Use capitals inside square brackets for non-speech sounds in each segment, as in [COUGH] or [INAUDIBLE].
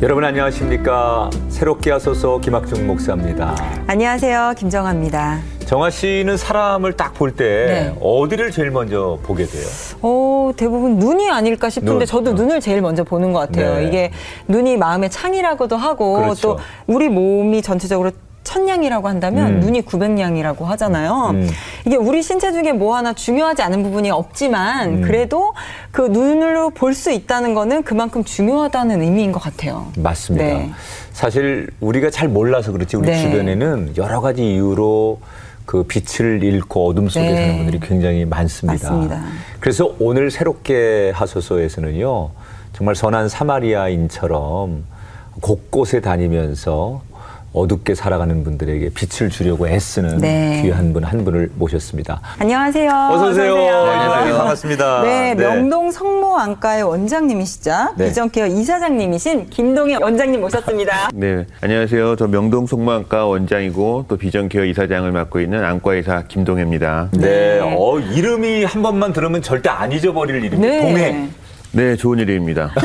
여러분 안녕하십니까. 새롭게 하소서 김학중 목사입니다. 안녕하세요. 김정아입니다. 정아 씨는 사람을 딱 볼때 네. 어디를 제일 먼저 보게 돼요? 어, 대부분 눈이 아닐까 싶은데 눈. 저도 눈 을 제일 먼저 보는 것 같아요. 네. 이게 눈이 마음의 창이라고도 하고 그렇죠. 또 우리 몸이 전체적으로 천냥이라고 한다면 음. 눈이 구백냥이라고 하잖아요. 음. 이게 우리 신체 중에 뭐 하나 중요하지 않은 부분이 없지만 음. 그래도 그 눈으로 볼 수 있다는 거는 그만큼 중요하다는 의미인 것 같아요. 맞습니다. 네. 사실 우리가 잘 몰라서 그렇지 우리 네. 주변에는 여러 가지 이유로 그 빛을 잃고 어둠 속에 네. 사는 분들이 굉장히 많습니다. 맞습니다. 그래서 오늘 새롭게 하소서에서는요, 정말 선한 사마리아인처럼 곳곳에 다니면서 어둡게 살아가는 분들에게 빛을 주려고 애쓰는 네. 귀한 분 한 분을 모셨습니다. 안녕하세요. 어서 오세요. 어서 오세요. 네, 안녕하세요. 반갑습니다. 네, 네. 명동 성모안과의 원장님이시자 네. 비전케어 이사장님이신 김동희 원장님 모셨습니다. [LAUGHS] 네, 안녕하세요. 저 명동 속마안과 원장이고 또 비전케어 이사장을 맡고 있는 안과의사 김동혜입니다. 네, 네. 어, 이름이 한 번만 들으면 절대 안 잊어버릴 이름이에요. 네. 동해. 네, 좋은 일입니다. [LAUGHS]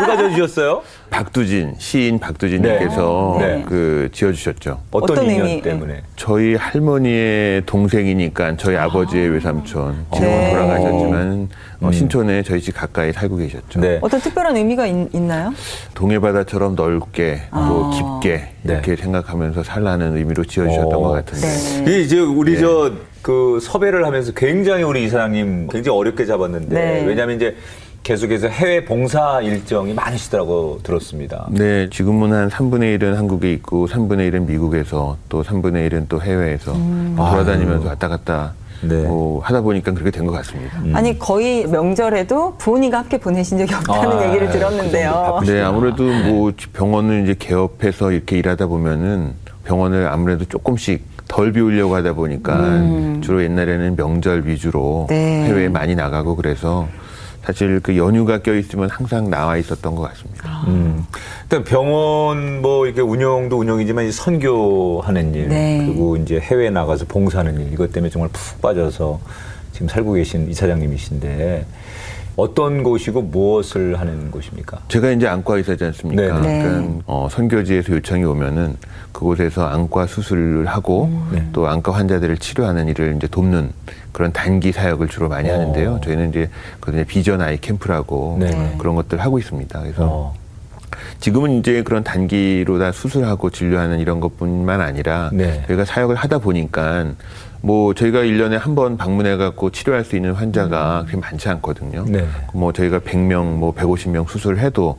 누가 지어주셨어요? 박두진, 시인 박두진님께서 네. 네. 그 지어주셨죠. 어떤, 어떤 인연 의미? 때문에? 저희 할머니의 동생이니까 저희 아. 버지의 외삼촌, 지금은 네. 돌아가셨지만 어, 음. 신촌에 저희 집 가까이 살고 계셨죠. 네. 어떤 특별한 의미가 있, 나요 동해바다처럼 넓게 또 아. 깊게 이렇게 생각하면서 살라는 의미로 지어주셨던 오. 것 같은데. 네. 이게 이제 우리 네. 저그 섭외를 하면서 굉장히 우리 이사장님 굉장히 어렵게 잡았는데 네. 왜냐하면 이제 계속해서 해외 봉사 일정이 많으시더라고 들었습니다. 네, 지금은 한 3분의 1은 한국에 있고 3분의 1은 미국에서 또 3분의 1은 또 해외에서 돌아다니면서 왔다 갔다 네. 뭐 하다 보니까 그렇게 된 것 같습니다. 아니 거의 명절에도 부모님과 함께 보내신 적이 없다는 아, 얘기를 그 정도 들었는데요. 바쁘시- 네, 아무래도 뭐 병원을 이제 개업해서 이렇게 일하다 보면은 병원을 아무래도 조금씩 덜 비우려고 하다 보니까 주로 옛날에는 명절 위주로 네. 해외에 많이 나가고 그래서 사실 그 연휴가 껴있으면 항상 나와 있었던 것 같습니다. 음. 일단 병원 뭐 이렇게 운영도 운영이지만 이 선교하는 일 네. 그리고 이제 해외 나가서 봉사하는 일 이것 때문에 정말 푹 빠져서 지금 살고 계신 이사장님이신데 어떤 곳이고 무엇을 하는 곳입니까? 제가 이제 안과 의사지 않습니까? 네. 그러니까 어, 선교지에서 요청이 오면은 그곳에서 안과 수술을 하고 네. 또 안과 환자들을 치료하는 일을 이제 돕는 그런 단기 사역을 주로 많이 어. 하는데요. 저희는 이제 그 비전 아이 캠프라고 네. 그런 것들 하고 있습니다. 그래서 어. 지금은 이제 그런 단기로 다 수술하고 진료하는 이런 것뿐만 아니라 네. 저희가 사역을 하다 보니까 뭐 저희가 일년에 한 번 방문해 갖고 치료할 수 있는 환자가 그렇게 많지 않거든요. 네. 뭐 저희가 100명 뭐 150명 수술을 해도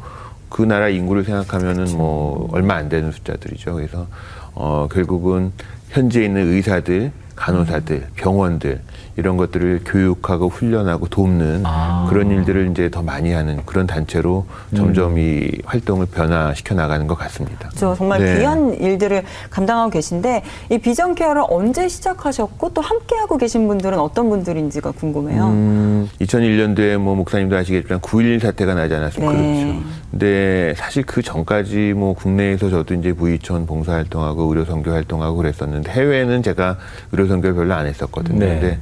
그 나라 인구를 생각하면은 뭐 얼마 안 되는 숫자들이죠. 그래서 어 결국은 현지에 있는 의사들, 간호사들, 병원들 이런 것들을 교육하고 훈련하고 돕는 아. 그런 일들을 이제 더 많이 하는 그런 단체로 점점 음. 이 활동을 변화시켜 나가는 것 같습니다. 저 정말 네. 귀한 일들을 감당하고 계신데 이 비전 케어를 언제 시작하셨고 또 함께 하고 계신 분들은 어떤 분들인지가 궁금해요. 음, 2001년도에 뭐 목사님도 아시겠지만 9.11 사태가 나지 않았습니까? 네. 그렇죠. 근데 사실 그 전까지 뭐 국내에서 저도 이제 무의촌 봉사 활동하고 의료 선교 활동하고 그랬었는데 해외에는 제가 의료 선교를 별로 안 했었거든요. 네. 근데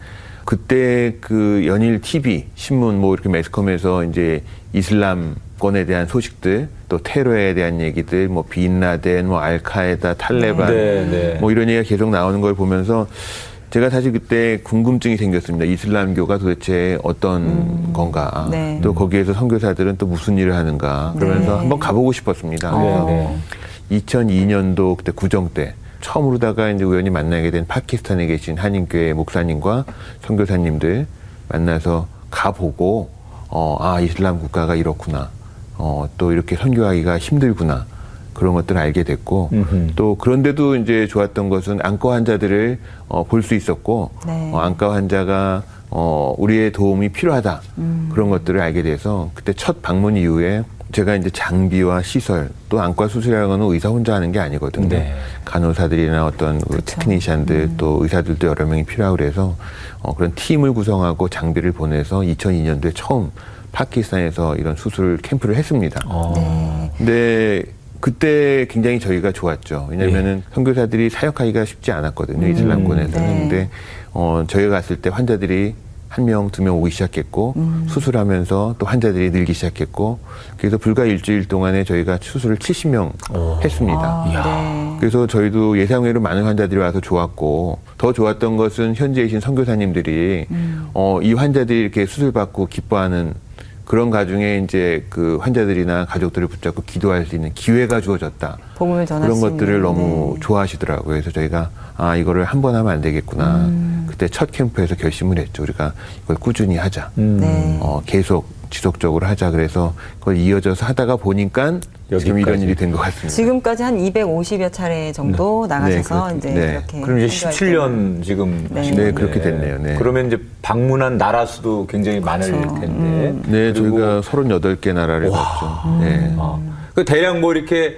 그때 그 연일 TV, 신문 뭐 이렇게 매스컴에서 이제 이슬람권에 대한 소식들 또 테러에 대한 얘기들 뭐 빈라덴 뭐 알카에다 탈레반 네, 네. 뭐 이런 얘기가 계속 나오는 걸 보면서 제가 사실 그때 궁금증이 생겼습니다. 이슬람교가 도대체 어떤 건가? 네. 또 거기에서 선교사들은 또 무슨 일을 하는가? 그러면서 네. 한번 가보고 싶었습니다. 어. 그래서 네. 2002년도 그때 구정 때 처음으로다가 이제 우연히 만나게 된 파키스탄에 계신 한인교회 목사님과 선교사님들 만나서 가보고 어, 아 이슬람 국가가 이렇구나. 어, 또 이렇게 선교하기가 힘들구나. 그런 것들을 알게 됐고 음흠. 또 그런데도 이제 좋았던 것은 안과 환자들을 어, 볼 수 있었고 네. 어, 안과 환자가 어, 우리의 도움이 필요하다 그런 것들을 알게 돼서 그때 첫 방문 이후에 제가 이제 장비와 시설 또 안과 수술이라는 건 의사 혼자 하는 게 아니거든요. 네. 간호사들이나 어떤 그 테크니션들 또 의사들도 여러 명이 필요하고 그래서 어, 그런 팀을 구성하고 장비를 보내서 2002년도에 처음 파키스탄에서 이런 수술 캠프를 했습니다. 어. 네. 근데 그때 굉장히 저희가 좋았죠. 왜냐면은 선교사들이 사역하기가 쉽지 않았거든요. 이슬람권에서는. 네. 근데 어 저희가 갔을 때 환자들이 한 명, 두 명 오기 시작했고 음. 수술하면서 또 환자들이 늘기 시작했고 그래서 불과 일주일 동안에 저희가 수술을 70명 했습니다. 아, 네. 그래서 저희도 예상외로 많은 환자들이 와서 좋았고 더 좋았던 것은 현지에 계신 선교사님들이 음. 어, 이 환자들이 이렇게 수술받고 기뻐하는 그런 가중에 이제 그 환자들이나 가족들을 붙잡고 기도할 수 있는 기회가 주어졌다. 복음을 전할 그런 수 것들을 너무 네. 좋아하시더라고요. 그래서 저희가 아 이거를 한 번 하면 안 되겠구나. 음. 그때 첫 캠프에서 결심을 했죠. 우리가 이걸 꾸준히 하자. 음. 네. 어, 계속 지속적으로 하자. 그래서 그걸 이어져서 하다가 보니까 지금 이런 여기까지. 일이 된 것 같습니다. 지금까지 한 250여 차례 정도 나가셔서 네, 이제 네. 이렇게 그럼 이제 선교할 17년 지금 네. 네. 그렇게 됐네요. 네. 그러면 이제 방문한 나라 수도 굉장히 많을 그렇죠. 텐데. 네, 그리고 저희가 38개 나라를 갔죠. 네. 아, 그 대략 뭐 이렇게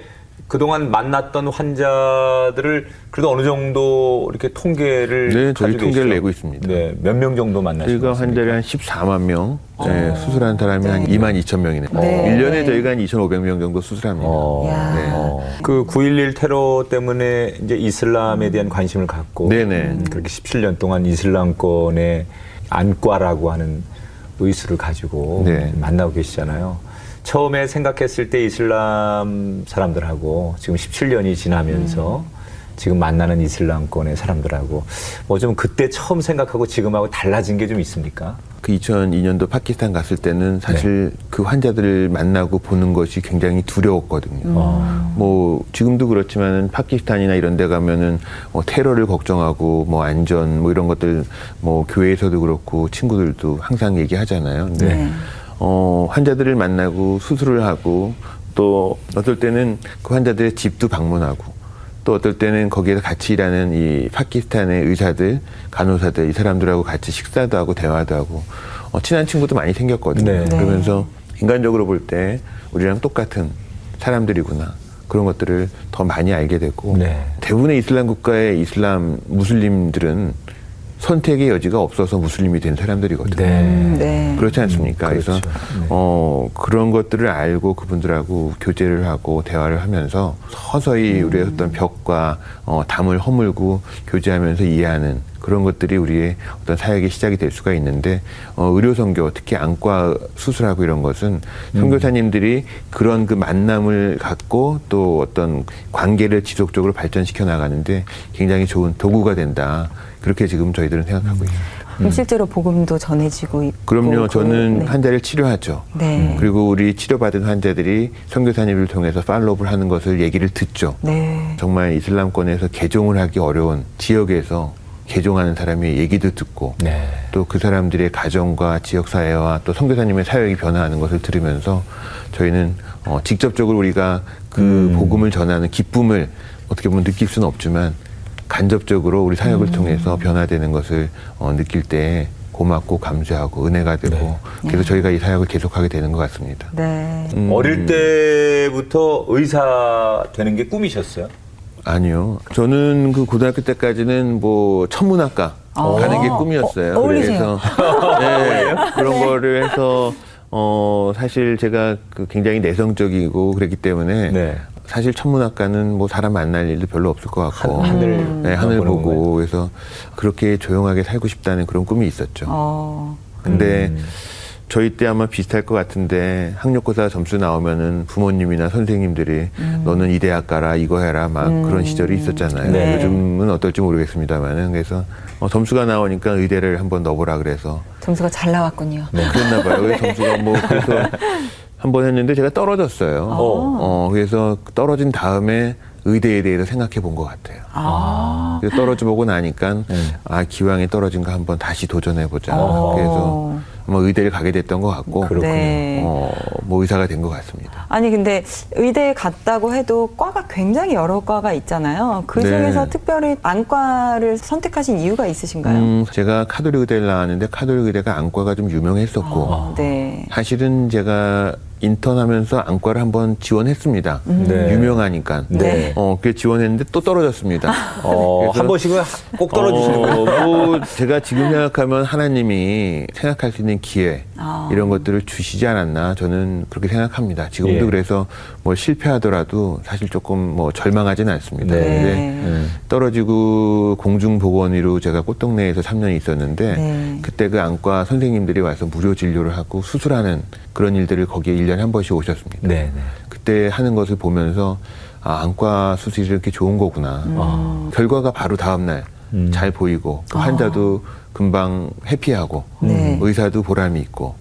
그동안 만났던 환자들을 그래도 어느 정도 이렇게 통계를 네, 저희 통계를 계시죠? 내고 있습니다. 네, 몇 명 정도 만나시고 저희가 환자를 한 14만 명, 네, 수술한 사람이 한 2만 2천 명이네요. 네. 일 1년에 네. 저희가 한 2,500명 정도 수술합니다. 어, 야. 네. 어. 그9.11 테러 때문에 이제 이슬람에 대한 관심을 갖고 네네. 음, 그렇게 17년 동안 이슬람권의 안과라고 하는 의수를 가지고 네. 만나고 계시잖아요. 처음에 생각했을 때 이슬람 사람들하고 지금 17년이 지나면서 지금 만나는 이슬람권의 사람들하고 뭐 좀 그때 처음 생각하고 지금하고 달라진 게 좀 있습니까? 그 2002년도 파키스탄 갔을 때는 사실 네. 그 환자들을 만나고 보는 것이 굉장히 두려웠거든요. 어. 뭐 지금도 그렇지만은 파키스탄이나 이런 데 가면은 뭐 테러를 걱정하고 뭐 안전 뭐 이런 것들 뭐 교회에서도 그렇고 친구들도 항상 얘기하잖아요. 근데 네. 어 환자들을 만나고 수술을 하고 또 어떨 때는 그 환자들의 집도 방문하고 또 어떨 때는 거기에서 같이 일하는 이 파키스탄의 의사들, 간호사들 이 사람들하고 같이 식사도 하고 대화도 하고 어, 친한 친구도 많이 생겼거든요. 네. 그러면서 인간적으로 볼 때 우리랑 똑같은 사람들이구나 그런 것들을 더 많이 알게 됐고 네. 대부분의 이슬람 국가의 이슬람 무슬림들은 선택의 여지가 없어서 무슬림이 된 사람들이거든요. 음, 네. 그렇지 않습니까? 음, 그래서 그렇죠. 네. 어 그런 것들을 알고 그분들하고 교제를 하고 대화를 하면서 서서히 음. 우리의 어떤 벽과 어, 담을 허물고 교제하면서 이해하는 그런 것들이 우리의 어떤 사역의 시작이 될 수가 있는데 어, 의료 선교 특히 안과 수술하고 이런 것은 음. 선교사님들이 그런 그 만남을 갖고 또 어떤 관계를 지속적으로 발전시켜 나가는데 굉장히 좋은 도구가 된다. 그렇게 지금 저희들은 생각하고 있습니다. 그럼 실제로 복음도 전해지고 있고 그럼요. 저는 네. 환자를 치료하죠. 네. 그리고 우리 치료받은 환자들이 선교사님을 통해서 팔로우를 하는 것을 얘기를 듣죠. 네. 정말 이슬람권에서 개종을 하기 어려운 지역에서 개종하는 사람의 얘기도 듣고 네. 또그 사람들의 가정과 지역 사회와 또 선교사님의 사역이 변화하는 것을 들으면서 저희는 어, 직접적으로 우리가 그 음. 복음을 전하는 기쁨을 어떻게 보면 느낄 수는 없지만 간접적으로 우리 사역을 음. 통해서 변화되는 것을 어, 느낄 때 고맙고 감사하고 은혜가 되고 네. 그래서 저희가 이 사역을 계속하게 되는 것 같습니다. 네. 음, 어릴 때부터 의사 되는 게 꿈이셨어요? 아니요. 저는 그 고등학교 때까지는 뭐 천문학과 아. 가는 게 꿈이었어요. 어. 그래서 네, [LAUGHS] 그런 거를 해서 어 사실 제가 그 굉장히 내성적이고 그랬기 때문에 네. 사실 천문학과는 뭐 사람 만날 일도 별로 없을 것 같고 하- 하늘 네, 하늘 보고? 그래서 그렇게 조용하게 살고 싶다는 그런 꿈이 있었죠. 어. 근데 음. 저희 때 아마 비슷할 것 같은데 학력고사 점수 나오면은 부모님이나 선생님들이 너는 이 대학 가라 이거 해라 막 그런 시절이 있었잖아요. 네. 요즘은 어떨지 모르겠습니다만은 그래서 어, 점수가 나오니까 의대를 한번 넣어보라 그래서 점수가 잘 나왔군요. 그랬나 봐요. 그래서 점수가 뭐 그래서 한번 했는데 제가 떨어졌어요. 어, 그래서 떨어진 다음에 의대에 대해서 생각해 본 것 같아요. 아. 떨어져 보고 나니까 네. 아 기왕에 떨어진 거 한번 다시 도전해 보자. 어. 그래서 아마 의대를 가게 됐던 것 같고 그렇군요. 네. 어, 뭐 의사가 된 것 같습니다. 아니 근데 의대에 갔다고 해도 과가 굉장히 여러 과가 있잖아요. 그 네. 중에서 특별히 안과를 선택하신 이유가 있으신가요? 음, 제가 카톨릭 의대를 나왔는데 카톨릭 의대가 안과가 좀 유명했었고 네. 사실은 제가 인턴하면서 안과를 한번 지원했습니다. 네. 유명하니까. 네. 어, 그 지원했는데 또 떨어졌습니다. 어, 그래서- 한 번씩은 꼭 떨어지시는 거예요. 어, 뭐 제가 지금 생각하면 하나님이 생각할 수 있는 기회 아. 이런 것들을 주시지 않았나 저는 그렇게 생각합니다. 지금도 예. 그래서 뭐 실패하더라도 사실 조금 뭐 절망하지는 않습니다. 네. 근데 네. 떨어지고 공중보건의로 제가 꽃동네에서 3년 있었는데 네. 그때 그 안과 선생님들이 와서 무료 진료를 하고 수술하는 그런 일들을 거기에 1년 에 한 번씩 오셨습니다. 네, 네. 그때 하는 것을 보면서 아, 안과 수술이 이렇게 좋은 거구나. 아. 결과가 바로 다음날 음. 잘 보이고 그 환자도 금방 해피하고 네. 의사도 보람이 있고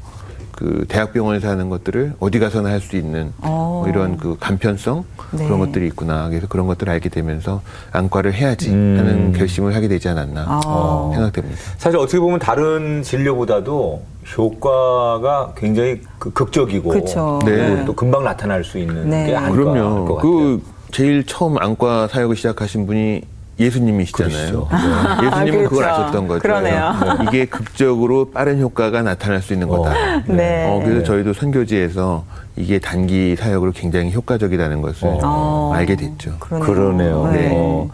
그 대학병원에서 하는 것들을 어디 가서나 할 수 있는 어. 뭐 이런 그 간편성 네. 그런 것들이 있구나. 그래서 그런 것들을 알게 되면서 안과를 해야지 음. 하는 결심을 하게 되지 않았나 아. 생각됩니다. 사실 어떻게 보면 다른 진료보다도 효과가 굉장히 그 극적이고 그쵸. 네. 또 금방 나타날 수 있는 네. 게 안과일 것 그럼요. 같아요. 그 제일 처음 안과 사역을 시작하신 분이 예수님이시잖아요. 네. 예수님은 그렇죠. 그걸 아셨던 거죠. 그러네요. 그래서 이게 극적으로 빠른 효과가 나타날 수 있는 거다. 어, 네. 어, 그래서 네. 저희도 선교지에서 이게 단기 사역으로 굉장히 효과적이라는 것을 어. 알게 됐죠. 그러네요. 그러네요. 네. 어.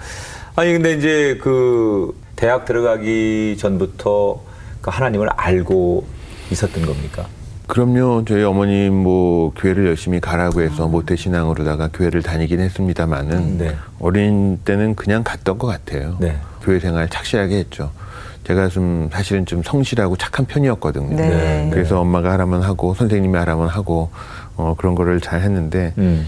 아니 근데 이제 그 대학 들어가기 전부터 그 하나님을 알고 있었던 겁니까? 그럼요. 저희 어머님 뭐 교회를 열심히 가라고 해서 모태 신앙으로다가 교회를 다니긴 했습니다만은 네. 어린 때는 그냥 갔던 것 같아요. 네. 교회 생활 착실하게 했죠. 제가 좀 사실은 좀 성실하고 착한 편이었거든요. 네. 네. 그래서 엄마가 하라면 하고 선생님이 하라면 하고 어, 그런 거를 잘 했는데 음.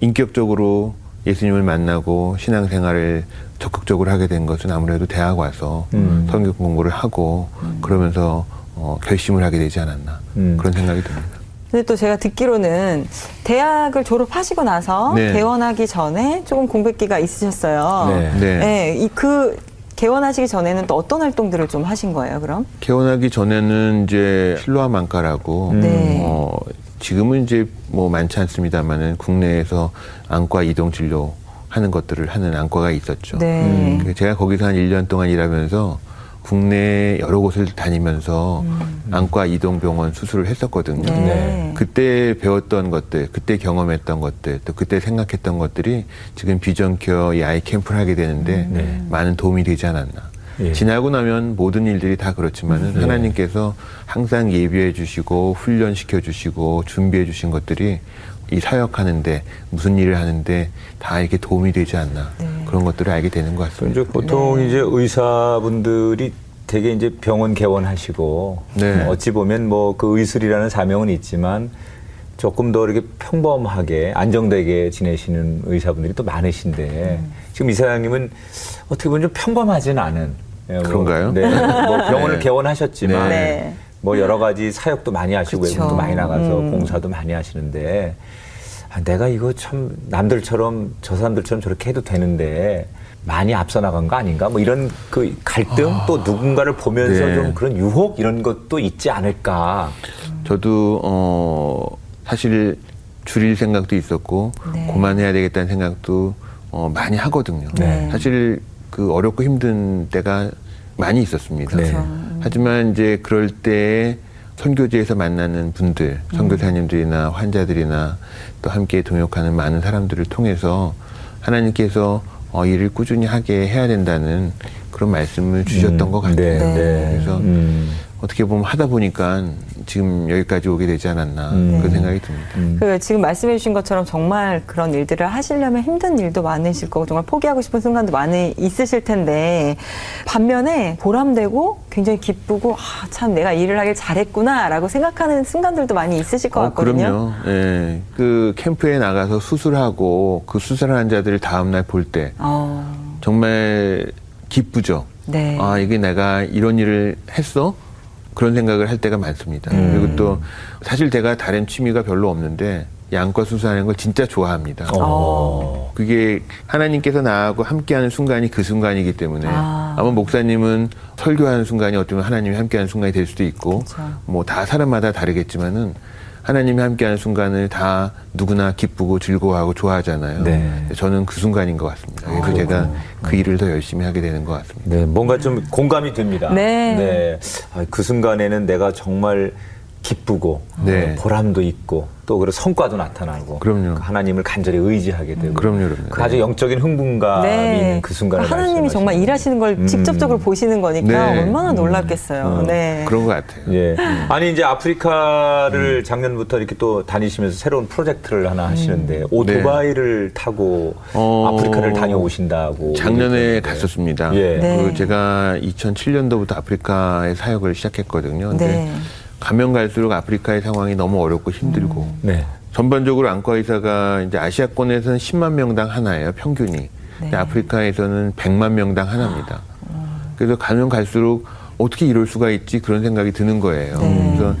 인격적으로 예수님을 만나고 신앙생활을 적극적으로 하게 된 것은 아무래도 대학 와서 음. 성경 공부를 하고 그러면서 어, 결심을 하게 되지 않았나 음. 그런 생각이 듭니다. 근데 또 제가 듣기로는 대학을 졸업하시고 나서 네. 개원하기 전에 조금 공백기가 있으셨어요. 네. 네. 네, 이그 개원하시기 전에는 또 어떤 활동들을 좀 하신 거예요, 그럼? 개원하기 전에는 이제 실로암 안과라고 음. 네. 어, 지금은 이제 뭐 많지 않습니다만은 국내에서 안과 이동 진료 하는 것들을 하는 안과가 있었죠. 네. 음. 그 제가 거기서 한 1년 동안 일하면서 국내 여러 곳을 다니면서 안과 이동 병원 수술을 했었거든요. 네. 네. 그때 배웠던 것들, 그때 경험했던 것들, 또 그때 생각했던 것들이 지금 비전케어 이 아이 캠프를 하게 되는데 네. 많은 도움이 되지 않았나. 예. 지나고 나면 모든 일들이 다 그렇지만은 네. 하나님께서 항상 예비해 주시고 훈련시켜 주시고 준비해 주신 것들이 이 사역하는데 무슨 일을 하는데 다 이렇게 도움이 되지 않나 네. 그런 것들을 알게 되는 것그 이제 같습니다. 보통 이제 의사분들이 되게 이제 병원 개원하시고 네. 어찌 보면 뭐 그 의술이라는 사명은 있지만 조금 더 이렇게 평범하게 안정되게 지내시는 의사분들이 또 많으신데 지금 이사장님은 어떻게 보면 좀 평범하진 않은 예, 뭐, 그런가요? 네, 뭐 [LAUGHS] 병원을 네. 개원하셨지만 네. 뭐 여러 가지 사역도 많이 하시고 그쵸. 외국도 많이 나가서 음. 봉사도 많이 하시는데 아, 내가 이거 참 남들처럼 저 사람들처럼 저렇게 해도 되는데 많이 앞서 나간 거 아닌가? 뭐 이런 그 갈등 또 누군가를 보면서 네. 좀 그런 유혹 이런 것도 있지 않을까? 저도 어 사실 줄일 생각도 있었고 네. 그만해야 되겠다는 생각도 어 많이 하거든요. 네. 사실 그 어렵고 힘든 때가 많이 있었습니다. 네. 그렇죠. 하지만 이제 그럴 때 선교지에서 만나는 분들, 선교사님들이나 환자들이나 또 함께 동역하는 많은 사람들을 통해서 하나님께서 어, 일을 꾸준히 하게 해야 된다는 그런 말씀을 주셨던 것 같아요. 네, 네. 네. 그래서 음, 어떻게 보면 하다 보니까 지금 여기까지 오게 되지 않았나 음. 그런 생각이 듭니다. 음. 그 지금 말씀해 주신 것처럼 정말 그런 일들을 하시려면 힘든 일도 많으실 거고 정말 포기하고 싶은 순간도 많이 있으실 텐데 반면에 보람되고 굉장히 기쁘고 아, 참 내가 일을 하길 잘했구나라고 생각하는 순간들도 많이 있으실 것 어, 같거든요. 그럼요. 예. 그 캠프에 나가서 수술하고 그 수술한 자들을 다음 날 볼 때 어, 정말 기쁘죠. 네. 아, 이게 내가 이런 일을 했어? 그런 생각을 할 때가 많습니다. 음. 그리고 또 사실 제가 다른 취미가 별로 없는데 양과 수술하는 걸 진짜 좋아합니다. 어. 그게 하나님께서 나하고 함께하는 순간이 그 순간이기 때문에 아. 아. 마 목사님은 설교하는 순간이 어쩌면 하나님이 함께하는 순간이 될 수도 있고. 뭐 다 사람마다 다르겠지만은 하나님이 함께하는 순간을 다 누구나 기쁘고 즐거워하고 좋아하잖아요. 네. 저는 그 순간인 것 같습니다. 그래서 아, 제가. 그 일을 더 열심히 하게 되는 것 같습니다. 네, 뭔가 좀 공감이 됩니다. 네. 아, 그 순간에는 내가 정말 기쁘고 네. 어, 보람도 있고 또 그런 성과도 나타나고 그럼요. 하나님을 간절히 의지하게 되고 그럼요, 그럼요. 그 아주 영적인 흥분감이 있는 그 순간을 네. 하나님이 정말 일하시는 걸 음. 직접적으로 보시는 거니까 네. 얼마나 놀랍겠어요. 음. 네. 그런 것 같아요. 예. 음. 아니 이제 아프리카를 작년부터 이렇게 또 다니시면서 새로운 프로젝트를 하나 하시는데 오토바이를 타고 음. 어, 아프리카를 다녀오신다고 작년에. 갔었습니다. 예. 네. 그 제가 2007년도부터 아프리카의 사역을 시작했거든요. 근데 네. 가면 갈수록 아프리카의 상황이 너무 어렵고 힘들고 네. 전반적으로 안과 의사가 이제 아시아권에서는 10만 명당 하나예요, 평균이. 근데 아프리카에서는 100만 명당 하나입니다. 그래서 가면 갈수록 어떻게 이럴 수가 있지 그런 생각이 드는 거예요. 네. 그래서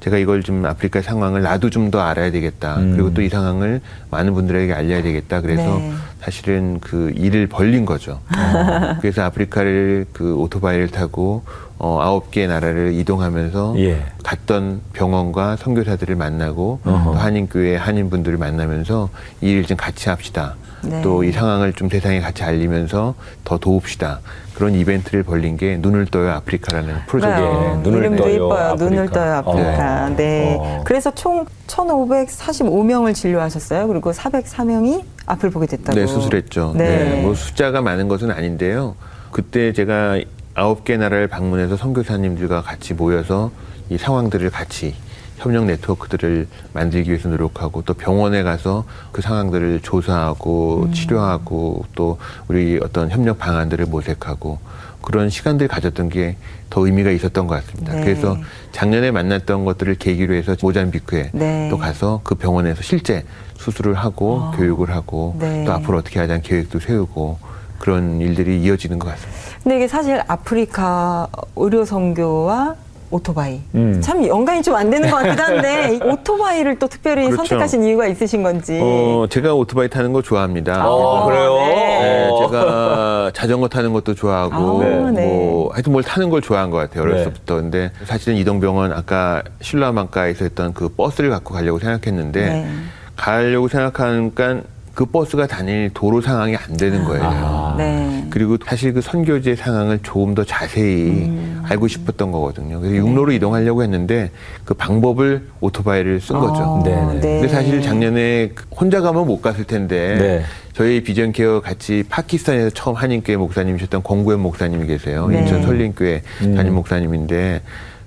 제가 이걸 좀 아프리카 상황을 나도 좀 더 알아야 되겠다. 음. 그리고 또 이 상황을 많은 분들에게 알려야 되겠다. 그래서 네. 사실은 그 일을 벌린 거죠. 어, 그래서 아프리카를 그 오토바이를 타고 어, 아홉 개의 나라를 이동하면서 예. 갔던 병원과 선교사들을 만나고. 또 한인교회 한인분들을 만나면서 이 일을 좀 같이 합시다. 네. 또이 상황을 좀 세상에 같이 알리면서 더 도웁시다. 그런 이벤트를 벌린 게 눈을 떠요 아프리카라는 프로젝트예요. 맞아요. 예, 눈을 이름도 떠요, 이뻐요. 아프리카. 눈을 떠요 아프리카. 어. 네. 어. 그래서 총 1,545명을 진료하셨어요. 그리고 404명이 앞을 보게 됐다고. 네, 수술했죠. 네. 네, 뭐 숫자가 많은 것은 아닌데요. 그때 제가 아홉 개 나라를 방문해서 선교사님들과 같이 모여서 이 상황들을 같이 협력 네트워크들을 만들기 위해서 노력하고 또 병원에 가서 그 상황들을 조사하고 음. 치료하고 또 우리 어떤 협력 방안들을 모색하고 그런 시간들을 가졌던 게 더 의미가 있었던 것 같습니다. 네. 그래서 작년에 만났던 것들을 계기로 해서 모잠비크에 네. 또 가서 그 병원에서 실제 수술을 하고 아. 교육을 하고 네. 또 앞으로 어떻게 하자는 계획도 세우고 그런 일들이 이어지는 것 같습니다. 근데 이게 사실 아프리카 의료 선교와 오토바이 음. 참 연관이 좀 안 되는 것 같기도 한데 [LAUGHS] 이 오토바이를 또 특별히 그렇죠. 선택하신 이유가 있으신 건지. 어, 제가 오토바이 타는 거 좋아합니다. 어, 그래요? 네. 네, 어. 제가 자전거 타는 것도 좋아하고, 아, 네. 뭐, 하여튼 뭘 타는 걸 좋아한 것 같아요, 네. 어렸을 때부터. 근데 사실은 이동병원 아까 신라만가에서 했던 그 버스를 갖고 가려고 생각했는데, 네. 가려고 생각하니까 그 버스가 다닐 도로 상황이 안 되는 거예요. 아. 네. 그리고 사실 그 선교제 상황을 조금 더 자세히 음. 알고 싶었던 거거든요. 그래서 육로로 이동하려고 했는데 그 방법을 오토바이를 쓴 거죠. 아, 네네. 근데 사실 작년에 혼자 가면 못 갔을 텐데 네. 저희 비전케어 같이 파키스탄에서 처음 한인교회 목사님이셨던 권구현 목사님이 계세요. 네. 인천 설린교회 음. 담임 목사님인데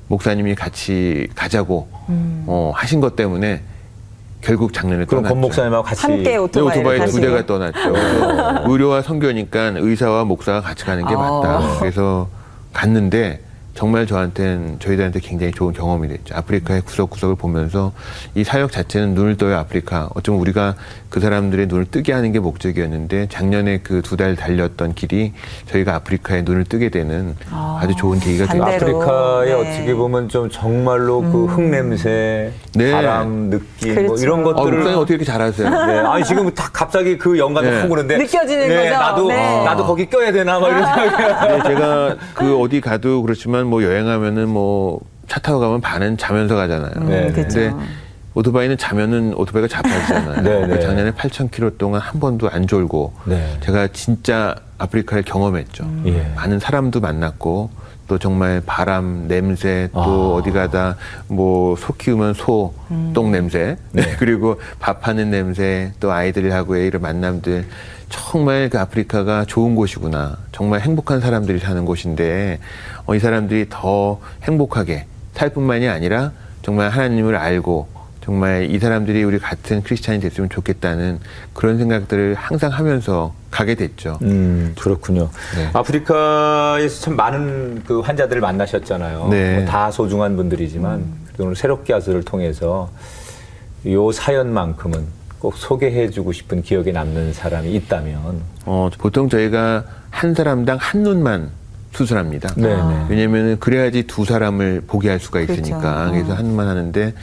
목사님이 같이 가자고 음. 어, 하신 것 때문에 결국 작년에 그럼 떠났죠. 권 목사님하고 같이 함께 네, 오토바이를 오토바이 두. 대가 떠났죠. [LAUGHS] 의료와 선교니까 의사와 목사가 같이 가는 게 아. 맞다. 그래서 갔는데 정말 저한테는 저희들한테 굉장히 좋은 경험이 됐죠. 아프리카의 구석구석을 보면서 이 사역 자체는 눈을 떠요 아프리카. 어쩌면 우리가 그 사람들의 눈을 뜨게 하는 게 목적이었는데 작년에 그 두 달 달렸던 길이 저희가 아프리카의 눈을 뜨게 되는 아, 아, 주 좋은 계기가. 됐죠. 아프리카에 네. 어떻게 보면 좀 정말로 그 흙냄새, 네. 바람 느낌 뭐 그렇죠. 이런 어, 것들을 목사님 어떻게 이렇게 잘하세요? 네. 아니 지금 딱 갑자기 그 연관이 네. 확 오는데 느껴지는 네, 거죠? 나도 네. 나도 거기 껴야 되나 막 이런 생각이. 네, 제가 그 어디 가도 그렇지만 뭐 여행하면은 뭐 차 타고 가면 반은 자면서 가잖아요. 네. 근데 오토바이는 자면은 오토바이가 자빠지잖아요. [LAUGHS] 네, 네. 작년에 8,000km 동안 한 번도 안 졸고 네. 제가 진짜 아프리카를 경험했죠. 예. 많은 사람도 만났고 또 정말 바람 냄새 또 아. 어디 가다 뭐 소 키우면 소똥 냄새 네. [LAUGHS] 그리고 밥하는 냄새 또 아이들하고의 이런 만남들 정말 그 아프리카가 좋은 곳이구나 정말 행복한 사람들이 사는 곳인데 어, 이 사람들이 더 행복하게 살 뿐만이 아니라 정말 하나님을 알고 정말 이 사람들이 우리 같은 크리스찬이 됐으면 좋겠다는 그런 생각들을 항상 하면서 가게 됐죠. 음, 그렇군요. 네. 아프리카에서 참 많은 그 환자들을 만나셨잖아요. 네. 뭐 다 소중한 분들이지만 그래도 오늘 새롭게 하스를 통해서 요 사연만큼은 꼭 소개해주고 싶은 기억에 남는 사람이 있다면. 어, 보통 저희가 한 사람당 한 눈만 수술합니다. 네, 네. 왜냐면은 그래야지 두 사람을 보게 할 수가 그렇죠. 있으니까. 어. 그래서 한 눈만 하는데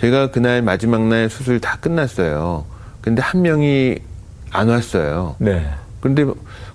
제가 그날 마지막 날 수술 다 끝났어요. 근데 한 명이 안 왔어요. 네. 근데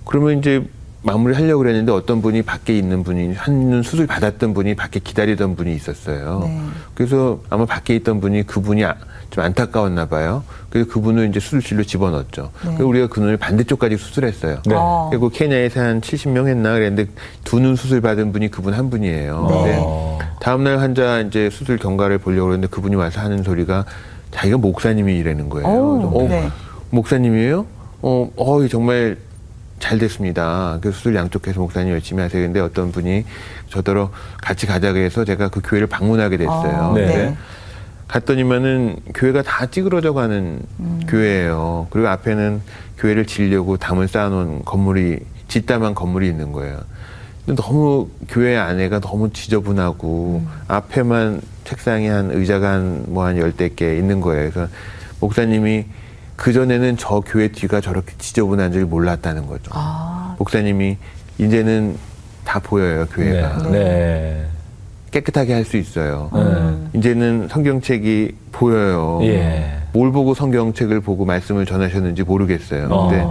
그러면 이제 마무리 하려고 그랬는데 어떤 분이 밖에 있는 분이 한눈 수술 받았던 분이 밖에 기다리던 분이 있었어요. 네. 그래서 아마 밖에 있던 분이 그분이 아- 좀 안타까웠나 봐요. 그래서 그분을 이제 수술실로 집어넣었죠. 네. 그래서 우리가 그 눈을 반대쪽까지 수술했어요. 네. 어. 그리고 케냐에서 한 70명 했나 그랬는데 두 눈 수술 받은 분이 그분 한 분이에요. 네. 근데 어. 다음날 환자 이제 수술 경과를 보려고 그랬는데 그분이 와서 하는 소리가 자기가 목사님이라는 거예요. 오, 그래서 어, 네. 목사님이에요? 어, 어, 정말 잘 됐습니다. 그 수술 양쪽에서 목사님 열심히 하세요. 근데 어떤 분이 저더러 같이 가자고 해서 제가 그 교회를 방문하게 됐어요. 아, 네. 근데 갔더니만은 교회가 다 찌그러져 가는 음. 교회예요. 그리고 앞에는 교회를 지려고 담을 쌓아놓은 건물이 짓담한 건물이 있는 거예요. 근데 너무 교회 안에가 너무 지저분하고 음. 앞에만 책상이 한 의자가 한 뭐한 열대 개 있는 거예요. 그래서 목사님이 그 전에는 저 교회 뒤가 저렇게 지저분한 줄 몰랐다는 거죠. 아, 목사님이 이제는 다 보여요 교회가 네. 네. 깨끗하게 할 수 있어요. 음. 이제는 성경책이 보여요. 예. 뭘 보고 성경책을 보고 말씀을 전하셨는지 모르겠어요. 어. 근데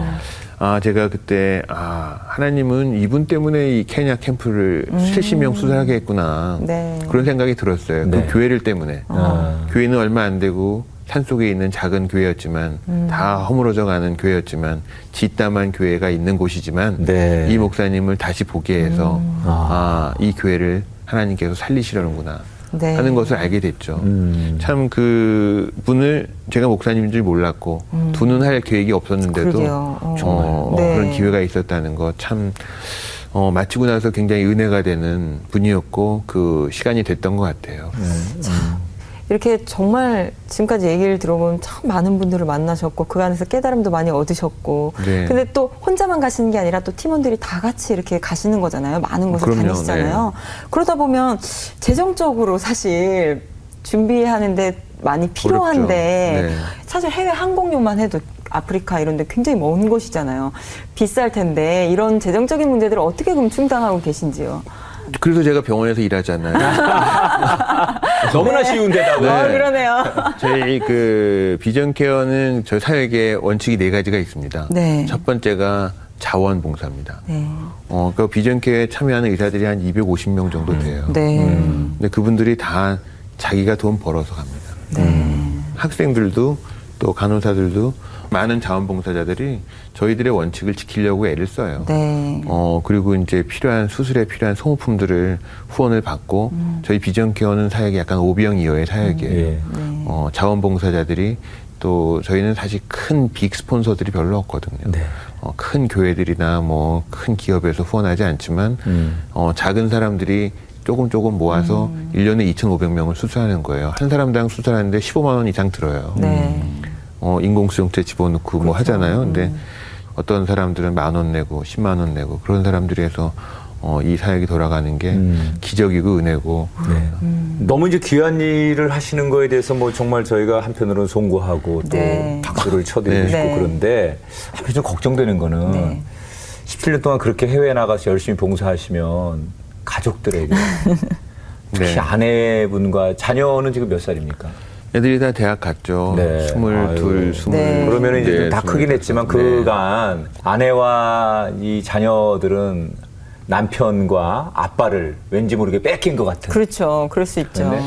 아 제가 그때 아 하나님은 이분 때문에 이 케냐 캠프를 70명 수술하게 했구나. 음. 네. 그런 생각이 들었어요. 네. 그 교회를 때문에. 아. 교회는 얼마 안 되고 산 속에 있는 작은 교회였지만 음. 다 허물어져 가는 교회였지만 짓담한 교회가 있는 곳이지만 네. 이 목사님을 다시 보게 해서 음. 아 이 교회를 하나님께서 살리시려는구나 네. 하는 것을 알게 됐죠. 음. 참그 분을 제가 목사님인 줄 몰랐고 음. 두는 할 계획이 없었는데도. 어. 어, 네. 그런 기회가 있었다는 거참 어, 마치고 나서 굉장히 은혜가 되는 분이었고 그 시간이 됐던 것 같아요. 이렇게 정말 지금까지 얘기를 들어보면 참 많은 분들을 만나셨고 그 안에서 깨달음도 많이 얻으셨고 네. 근데 또 혼자만 가시는 게 아니라 또 팀원들이 다 같이 이렇게 가시는 거잖아요 많은 곳을 그럼요. 네. 다니시잖아요 그러다 보면 재정적으로 사실 준비하는데 많이 필요한데. 네. 사실 해외 항공료만 해도 아프리카 이런 데 굉장히 먼 곳이잖아요 비쌀 텐데 이런 재정적인 문제들을 어떻게 그럼 충당하고 계신지요 그래서 제가 병원에서 일하잖아요. [LAUGHS] 너무나 쉬운데다가. 어, 그러네요 저희 그 비전 케어는 저 사역의 원칙이 네 가지가 있습니다. 네. 첫 번째가 자원봉사입니다. 네. 어, 그 비전 케어에 참여하는 의사들이 한 250명 정도 돼요. 네. 근데 그분들이 다 자기가 돈 벌어서 갑니다. 네. 학생들도 또 간호사들도 많은 자원봉사자들이 저희들의 원칙을 지키려고 애를 써요. 네. 어, 그리고 이제 필요한 수술에 필요한 소모품들을 후원을 받고 음. 저희 비전 케어는 사역이 약간 오비형2호의 사역이에요. 예. 네. 어, 자원봉사자들이 또 저희는 사실 큰 빅 스폰서들이 별로 없거든요. 네. 어, 큰 교회들이나 뭐 큰 기업에서 후원하지 않지만 음. 어, 작은 사람들이 조금 조금 모아서 음. 일 1년에 2,500명을 수술하는 거예요. 한 사람당 수술하는데 15만 원 이상 들어요. 네. 어, 인공수용체 집어넣고 뭐 그렇죠. 하잖아요. 근데 음. 어떤 사람들은 만 원 내고 10만 원 내고 그런 사람들이 해서 어, 이 사역이 돌아가는 게 음. 기적이고 은혜고 네. 음. 너무 이제 귀한 일을 하시는 거에 대해서 뭐 정말 저희가 한편으로는 송구하고 또 네. 박수를 쳐드리고 네. 싶고 네. 그런데 한편 좀 걱정되는 거는 네. 17년 동안 그렇게 해외에 나가서 열심히 봉사하시면 가족들에게 [LAUGHS] 특히 네. 아내분과 자녀는 지금 몇 살입니까? 애들이 다 대학 갔죠. 네. 스물둘, 아유. 스물. 네. 그러면 이제 네, 다 크긴. 했지만 네. 그간 아내와 이 자녀들은 남편과 아빠를 왠지 모르게 뺏긴 것 같은. 그렇죠. 그럴 수 있죠. 네.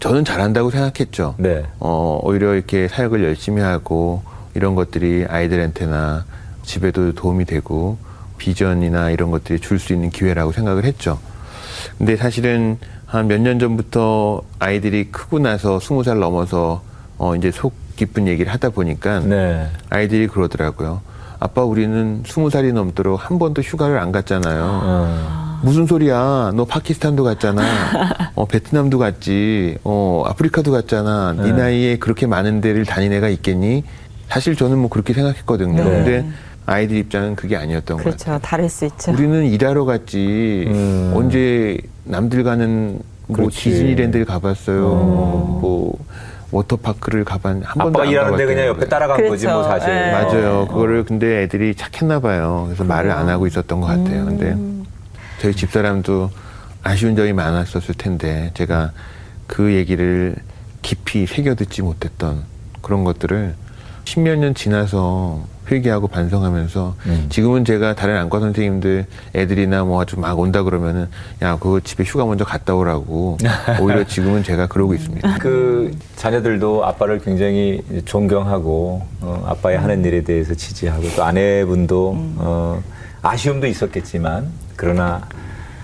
저는 잘한다고 생각했죠. 네. 어, 오히려 이렇게 사역을 열심히 하고 이런 것들이 아이들한테나 집에도 도움이 되고 비전이나 이런 것들이 줄 수 있는 기회라고 생각을 했죠. 근데 사실은 한 몇 년 전부터 아이들이 크고 나서 스무 살 넘어서 어, 이제 속 깊은 얘기를 하다 보니까 네. 아이들이 그러더라고요. 아빠 우리는 스무 살이 넘도록 한 번도 휴가를 안 갔잖아요. 어. 무슨 소리야? 너 파키스탄도 갔잖아. 어, 베트남도 갔지. 어, 아프리카도 갔잖아. 네 네. 나이에 그렇게 많은 데를 다닌 애가 있겠니? 사실 저는 뭐 그렇게 생각했거든요. 네. 근데 아이들 입장은 그게 아니었던 것 같아요. 그렇죠. 다를 수 있죠. 우리는 일하러 갔지. 음. 언제 남들 가는 뭐 그렇지. 디즈니랜드를 가봤어요. 뭐 워터파크를 가봤 한 번도 아빠가 안 일하는데. 그냥 옆에 따라간 그렇죠. 거지 뭐 사실. 네. 맞아요. 어. 그거를 근데 애들이 착했나 봐요. 그래서 말을 안 하고 있었던 것 같아요. 근데 음. 저희 집사람도 아쉬운 점이 많았었을 텐데 제가 그 얘기를 깊이 새겨 듣지 못했던 그런 것들을 십몇 년 지나서 회개하고 반성하면서 지금은 제가 다른 안과 선생님들 애들이나 뭐 아주 막 온다 그러면은 야 그거 집에 휴가 먼저 갔다 오라고. [LAUGHS] 오히려 지금은 제가 그러고 있습니다. 그 자녀들도 아빠를 굉장히 존경하고 어, 아빠의 하는 일에 대해서 지지하고 또 아내분도 어, 아쉬움도 있었겠지만 그러나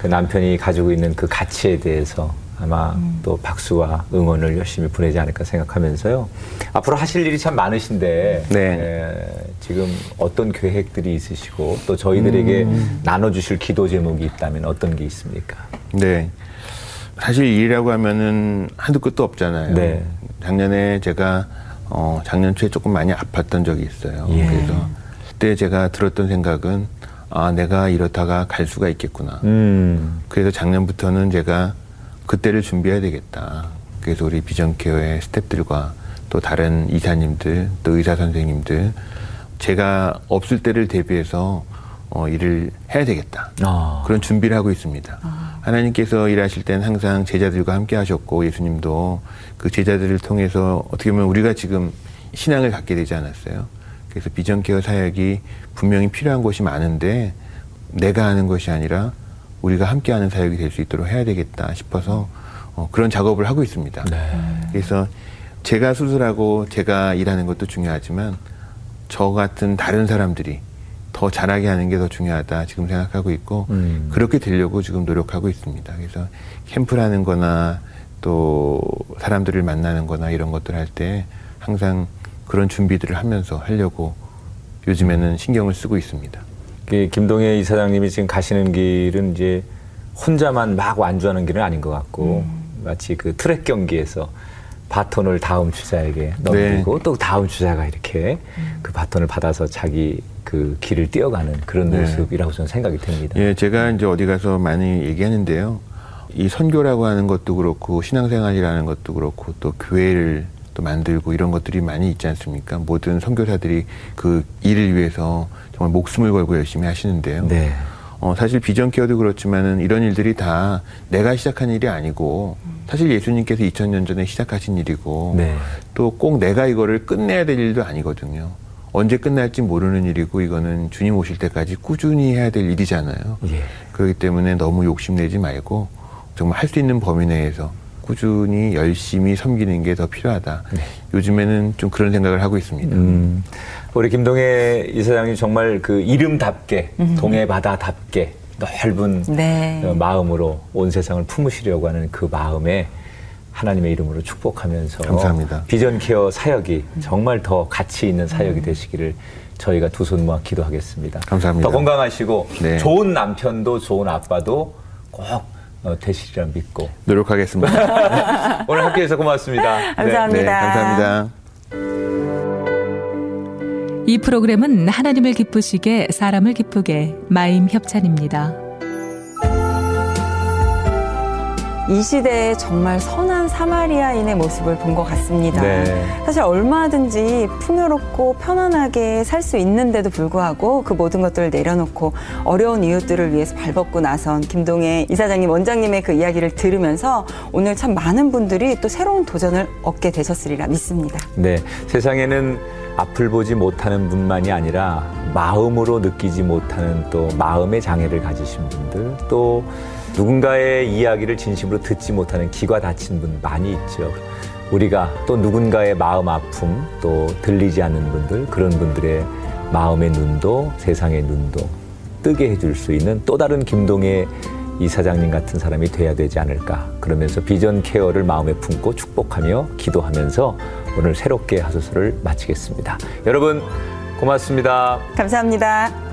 그 남편이 가지고 있는 그 가치에 대해서 아마 또 박수와 응원을 열심히 보내지 않을까 생각하면서요. 앞으로 하실 일이 참 많으신데 네. 에, 지금 어떤 계획들이 있으시고 또 저희들에게 나눠주실 기도 제목이 있다면 어떤 게 있습니까? 네. 사실 일이라고 하면은 한두 끝도 없잖아요. 네. 작년에 제가 어 작년 초에 조금 많이 아팠던 적이 있어요. 예. 그래서 그때 제가 들었던 생각은 아 내가 이렇다가 갈 수가 있겠구나. 음, 그래서 작년부터는 제가 그때를 준비해야 되겠다. 그래서 우리 비전케어의 스탭들과 또 다른 이사님들, 또 의사 선생님들, 제가 없을 때를 대비해서 어, 일을 해야 되겠다. 아. 그런 준비를 하고 있습니다. 하나님께서 일하실 땐 항상 제자들과 함께 하셨고 예수님도 그 제자들을 통해서 어떻게 보면 우리가 지금 신앙을 갖게 되지 않았어요. 그래서 비전케어 사역이 분명히 필요한 곳이 많은데 내가 하는 것이 아니라 우리가 함께 하는 사역이 될 수 있도록 해야 되겠다 싶어서 어, 그런 작업을 하고 있습니다. 그래서 제가 수술하고 제가 일하는 것도 중요하지만 저 같은 다른 사람들이 더 잘하게 하는 게 더 중요하다 지금 생각하고 있고 음. 그렇게 되려고 지금 노력하고 있습니다. 그래서 캠프라는 거나 또 사람들을 만나는 거나 이런 것들 할 때 항상 그런 준비들을 하면서 하려고 요즘에는 신경을 쓰고 있습니다. 그 김동혜 이사장님이 지금 가시는 길은 이제 혼자만 막 완주하는 길은 아닌 것 같고 마치 그 트랙 경기에서 바톤을 다음 주자에게 넘기고 또 다음 주자가 이렇게 그 바톤을 받아서 자기 그 길을 뛰어가는 그런 네. 모습이라고 저는 생각이 듭니다. 예, 제가 이제 어디 가서 많이 얘기하는데요. 이 선교라고 하는 것도 그렇고 신앙생활이라는 것도 그렇고 또 교회를 또 만들고 이런 것들이 많이 있지 않습니까? 모든 선교사들이 그 일을 위해서 정말 목숨을 걸고 열심히 하시는데요. 네. 어, 사실 비전 케어도 그렇지만은 이런 일들이 다 내가 시작한 일이 아니고 사실 예수님께서 2000년 전에 시작하신 일이고 네. 또꼭 내가 이거를 끝내야 될 일도 아니거든요. 언제 끝날지 모르는 일이고 이거는 주님 오실 때까지 꾸준히 해야 될 일이잖아요. 예. 그렇기 때문에 너무 욕심내지 말고 정말 할 수 있는 범위 내에서 꾸준히 열심히 섬기는 게 더 필요하다. 요즘에는 좀 그런 생각을 하고 있습니다. 음, 우리 김동혜 이사장님 정말 그 이름답게 동해 바다답게 넓은 네. 어, 마음으로 온 세상을 품으시려고 하는 그 마음에 하나님의 이름으로 축복하면서 감사합니다. 비전 케어 사역이 정말 더 가치 있는 사역이 되시기를 저희가 두 손 모아 기도하겠습니다. 감사합니다. 더 건강하시고 네. 좋은 남편도 좋은 아빠도 꼭 어, 되시리라 믿고 노력하겠습니다. [LAUGHS] 오늘 함께해서 고맙습니다. [LAUGHS] 감사합니다. 네, 감사합니다. 이 프로그램은 하나님을 기쁘시게 사람을 기쁘게 마임 협찬입니다. 이 시대에 정말 선한 사마리아인의 모습을 본 것 같습니다. 네. 사실 얼마든지 풍요롭고 편안하게 살 수 있는데도 불구하고 그 모든 것들을 내려놓고 어려운 이웃들을 위해서 발벗고 나선 김동애 이사장님 원장님의 그 이야기를 들으면서 오늘 참 많은 분들이 또 새로운 도전을 얻게 되셨으리라 믿습니다. 네, 세상에는 앞을 보지 못하는 분만이 아니라 마음으로 느끼지 못하는 또 마음의 장애를 가지신 분들, 또 누군가의 이야기를 진심으로 듣지 못하는 귀가 다친 분 많이 있죠. 우리가 또 누군가의 마음 아픔, 또 들리지 않는 분들, 그런 분들의 마음의 눈도 세상의 눈도 뜨게 해줄 수 있는 또 다른 김동의 이사장님 같은 사람이 돼야 되지 않을까. 그러면서 비전 케어를 마음에 품고 축복하며 기도하면서 오늘 새롭게 하소서를 마치겠습니다. 여러분, 고맙습니다. 감사합니다.